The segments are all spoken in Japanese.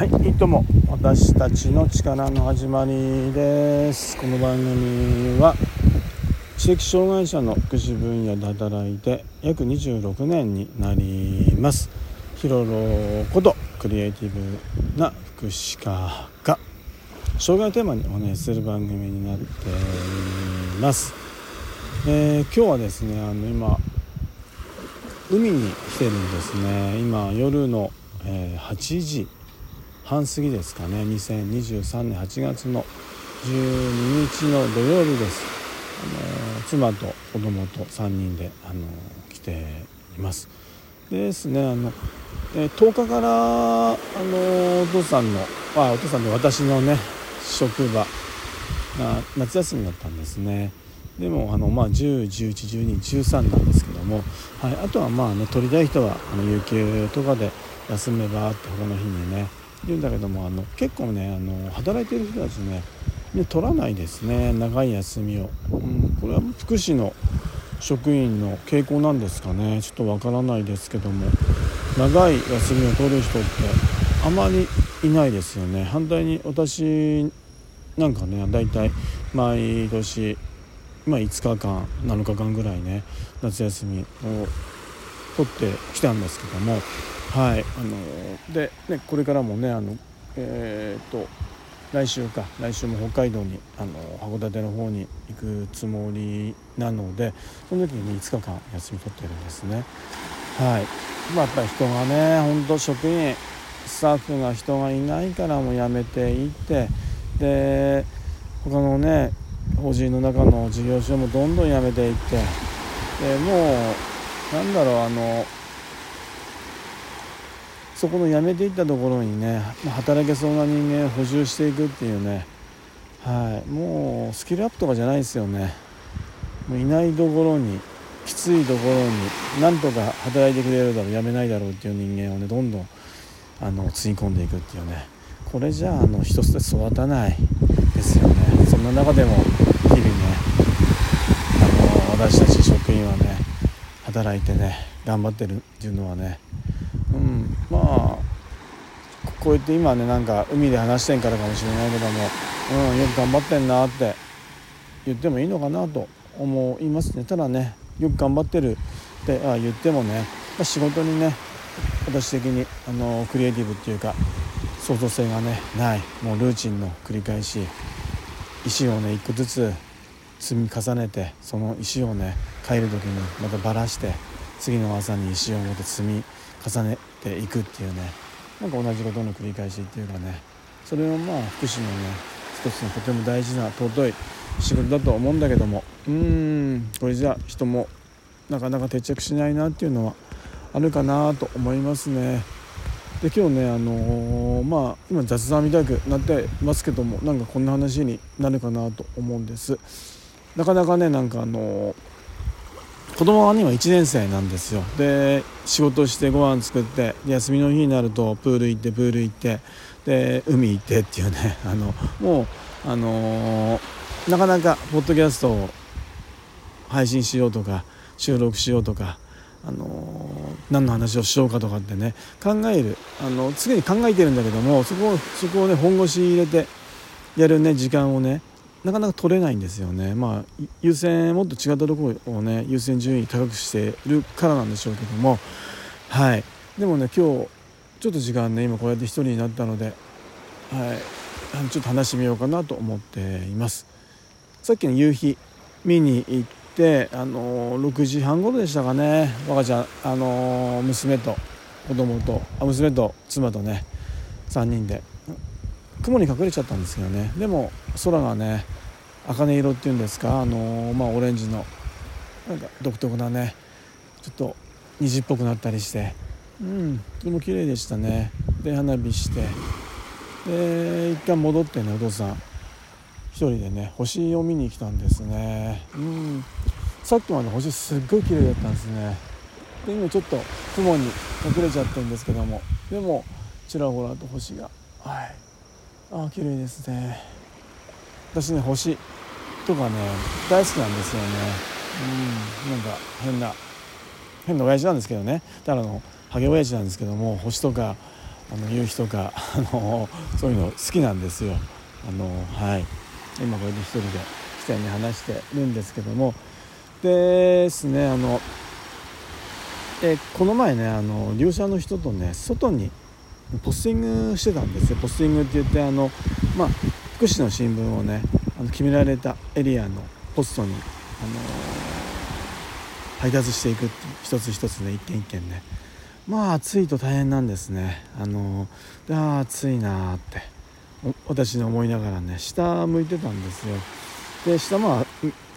はいどうも私たちの力の始まりです。この番組は知的障害者の福祉分野で働いて約26年になります。ヒロロことクリエイティブな福祉家が障害テーマにお話しする番組になっています、えー、今日はですねあの今海に来てるんですね。今夜の、えー、8時。半過ぎですかね。2023年8月の12日の土曜日です。あの妻と子供と3人であの来ています。でですねあの、え10日からあのお父さんのあお父さんで私のね職場が夏休みだったんですね。でもあの、まあ、10111213なんですけども、はい、あとはまあね取りたい人はあの有給とかで休めばって他の日にね言うんだけどもあの結構ねあの働いてる人たちね取らないですね長い休みを、うん、これは福祉の職員の傾向なんですかね。ちょっとわからないですけども。長い休みを取る人ってあまりいないですよね。反対に私なんかねだいたい毎年、まあ、5日間7日間ぐらいね夏休みを取ってきたんですけども。はいあので、ね、これからもねあのえー、っと来週か来週も北海道にあの函館の方に行くつもりなのでその時に5日間休み取ってるんですね。はい。まあやっぱり人がね本当職員スタッフが人がいないからもう辞めていってで他のね法人の中の事業所もどんどん辞めていってでもうなんだろうあのそこの辞めていったところにね働けそうな人間を補充していくっていうね。はい。もうスキルアップとかじゃないですよね。もういないところにきついところになんとか働いてくれるだろう辞めないだろうっていう人間をねどんどんあのつぎ込んでいくっていうね。これじゃあの一つで育たないですよね。そんな中でも日々ねあの私たち職員はね働いてね頑張ってるっていうのはね。うん。まああこうやって今ねなんか海で話してんからかもしれないけども、うん、よく頑張ってんなって言ってもいいのかなと思いますね。ただねよく頑張ってるってあ言ってもね仕事にね私的にあのクリエイティブっていうか創造性がねないもうルーチンの繰り返し石をね一個ずつ積み重ねてその石をね帰る時にまたばらして次の朝に石を持って積み重ねていくっていうね。なんか同じことの繰り返しっていうかね。それをまあ福祉のね一つのとても大事な尊い仕事だと思うんだけども。うーん。これじゃ人もなかなか定着しないなっていうのはあるかなと思いますね。で今日ねあのー、まあ今雑談みたくなってますけどもなんかこんな話になるかなと思うんです。なかなかねなんかあのー子供は今1年生なんですよ。で仕事してご飯作って休みの日になるとプール行ってプール行ってで海行ってっていうね あのもうあのー、なかなかポッドキャストを配信しようとか収録しようとかあのー、何の話をしようかとかってね考えるあの常に考えてるんだけどもそこをそこをね本腰入れてやるね時間をねなかなか取れないんですよね。まあ優先もっと違ったところをね優先順位高くしてるからなんでしょうけども。はい。でもね今日ちょっと時間ね今こうやって一人になったので。はい。ちょっと話してみようかなと思っています。さっきの夕日見に行ってあの6時半頃でしたかね。若ちゃんあの娘と子供とあ娘と妻とね3人で。雲に隠れちゃったんですけどね。でも空がね茜色っていうんですかあのー、まあオレンジのなんか独特なねちょっと虹っぽくなったりして。うんとても綺麗でしたね。で花火して。で一旦戻ってねお父さん。一人でね星を見に来たんですね。うん。さっきまで星すっごい綺麗だったんですね。で今ちょっと雲に隠れちゃってるんですけども。でもちらほらと星が。はい。あ綺麗ですね。私ね星とかね大好きなんですよね。うんなんか変な変な親父なんですけどね。ただのハゲ親父なんですけども星とかあの夕日とかあのそういうの好きなんですよ。あのはい。今これで一人で来たように話してるんですけども。ですねあのえこの前ねあの利用者の人とね外にポスティングしてたんですよ。ポスティングって言ってあの、まあ、福祉の新聞をねあの決められたエリアのポストに、あの配達していくって一つ一つね一件一件ね。まあ暑いと大変なんですね。あのー、あ暑いなって私に思いながらね下向いてたんですよ。で下まあ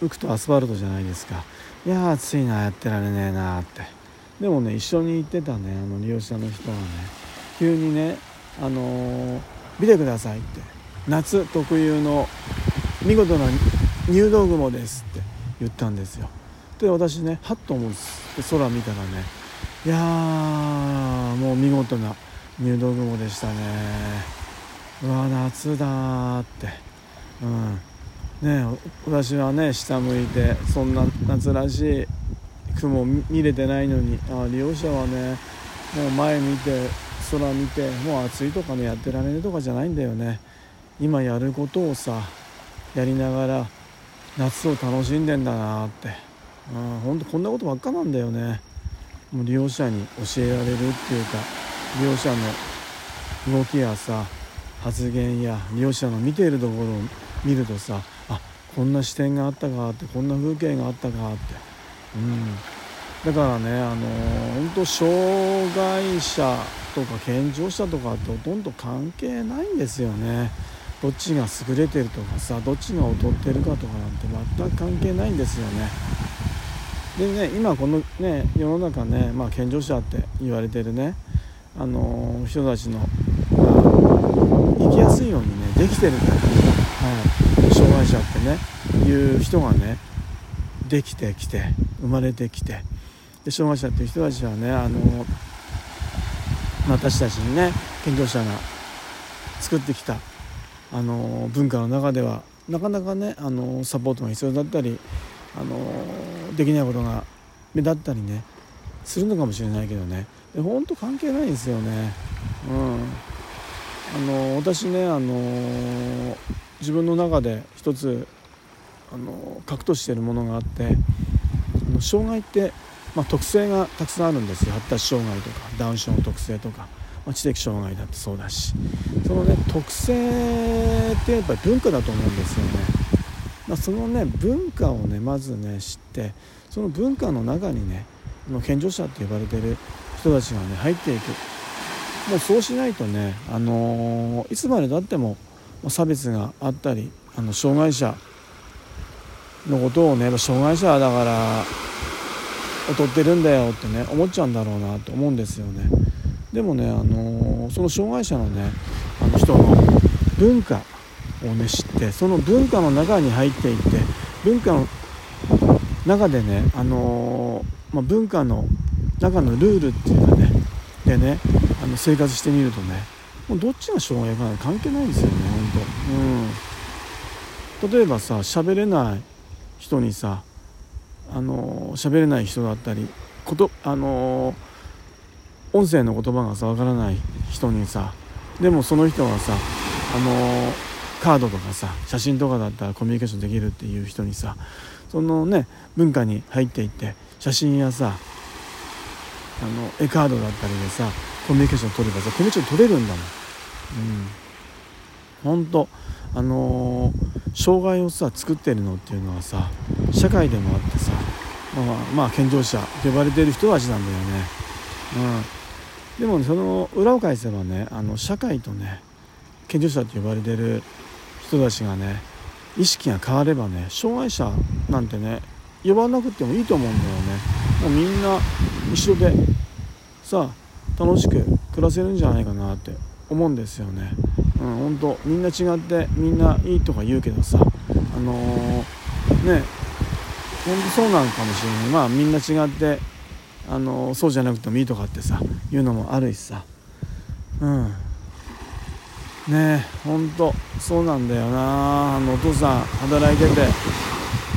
浮くとアスファルトじゃないですか。いや暑いなやってられねえなって。でもね一緒に行ってたねあの利用者の人はね。急にねあのー、見てくださいって。夏特有の見事な入道雲ですって言ったんですよ。で私ねはっと思うんです空見たらねいやもう見事な入道雲でしたね。うわ夏だって。うん。ね私はね下向いてそんな夏らしい雲見れてないのにあ利用者はねもう前見て空見てもう暑いとかねやってられねとかじゃないんだよね。今やることをさやりながら夏を楽しんでんだなって。うんほんとこんなことばっかなんだよね。もう利用者に教えられるっていうか利用者の動きやさ発言や利用者の見ているところを見るとさあこんな視点があったかってこんな風景があったかって。うん。だからねあの本当障害者とか健常者とかってほとんど関係ないんですよね。どっちが優れてるとかさどっちが劣ってるかとかなんて全く関係ないんですよね。でね今このね世の中ね、まあ、健常者って言われてるねあの人たちの、まあ、生きやすいようにねできてるから、はい、障害者ってねいう人がねできてきて生まれてきてで障害者っていう人たちはねあの私たちにね健常者が作ってきたあの文化の中ではなかなかねあのサポートが必要だったりあのできないことが目立ったりねするのかもしれないけどねで本当関係ないんですよね。うん、あの私ねあの自分の中で一つあの核としているものがあって障害って、まあ、特性がたくさんあるんですよ。発達障害とかダウン症の特性とか、まあ、知的障害だってそうだし。そのね特性ってやっぱり文化だと思うんですよね。まあ、そのね文化をねまずね知ってその文化の中にね健常者って呼ばれてる人たちがね入っていく。もうそうしないとね、あのー、いつまでたっても差別があったりあの障害者のことをね障害者だから劣ってるんだよってね思っちゃうんだろうなと思うんですよね。でもね、あのー、その障害者のねあの人の文化をね知ってその文化の中に入っていって文化の中でね、あのー、まあ、文化の中のルールっていうかねでねあの生活してみるとねもうどっちが障害か関係ないんですよね本当うん。例えばさ喋れない人にさあの喋れない人だったりことあの音声の言葉がさわからない人にさでもその人はさあのカードとかさ写真とかだったらコミュニケーションできるっていう人にさそのね文化に入っていって写真やさあの絵カードだったりでさコミュニケーション取ればさコミュニケーション取れるんだもん。うん、ほんとあのー、障害をさ作ってるのっていうのはさ社会でもあってさまあ、まあ、健常者呼ばれてる人たちなんだよね。うん、でも、ね、その裏を返せばねあの社会とね健常者って呼ばれてる人たちがね意識が変わればね障害者なんてね呼ばなくてもいいと思うんだよね。もうみんな一緒でさあ楽しく暮らせるんじゃないかなって思うんですよね。うん本当みんな違ってみんないいとか言うけどさあのー、ね本当そうなのかもしれない。まあみんな違ってあの、そうじゃなくてもいいとかってさ言うのもあるしさ。うん。ねえほんとそうなんだよな。あのお父さん働いてて。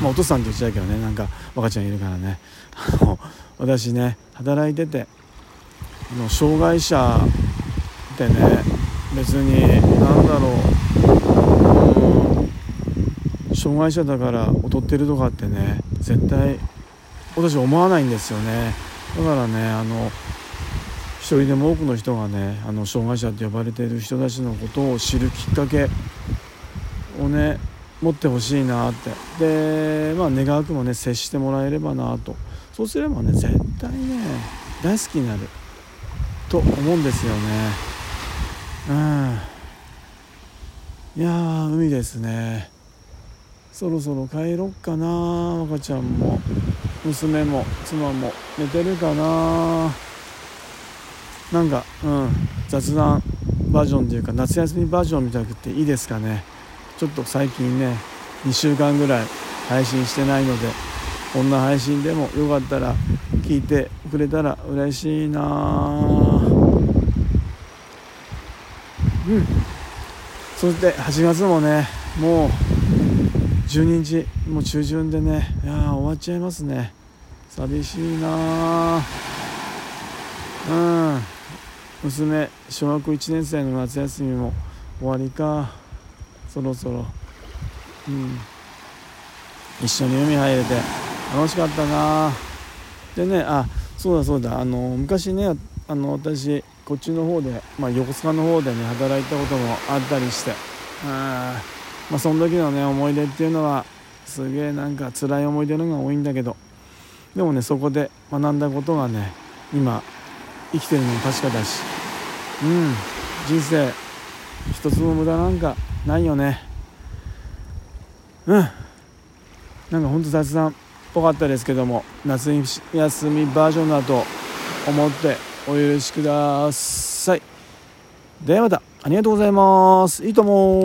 まあお父さんって言っちゃうけどね。なんか若ちゃんいるからね。あ の私ね働いててあの障害者っってね別に何だろう。障害者だから劣ってるとかってね絶対私思わないんですよね。だからねあの一人でも多くの人がねあの障害者って呼ばれている人たちのことを知るきっかけをね持ってほしいなって。でまあ願わくもね接してもらえればなと。そうすればね絶対ね大好きになる。と思うんですよね。うん。いやー海ですね。そろそろ帰ろっかな赤ちゃんも。娘も妻も。寝てるかな。なんかうん。雑談バージョンというか夏休みバージョンみたくていいですかね。ちょっと最近ね2週間ぐらい配信してないのでこんな配信でもよかったら聞いてくれたら嬉しいな。うん。そして8月もねもう12日もう中旬でね。いや終わっちゃいますね。寂しいなうん。娘小学1年生の夏休みも終わりか。そろそろ。うん。一緒に海入れて。楽しかったなでねあそうだそうだ。あの昔ねあの私こっちの方で、まあ、横須賀の方でね働いたこともあったりして。あまあその時のね思い出っていうのはすげえなんか辛い思い出のが多いんだけど。でもねそこで学んだことがね今生きてるのも確かだし。うん。人生一つも無駄なんかないよね。うん。なんかほんと雑談っぽかったですけども夏休みバージョンだと思ってお許しくださいではまたありがとうございます。いいとも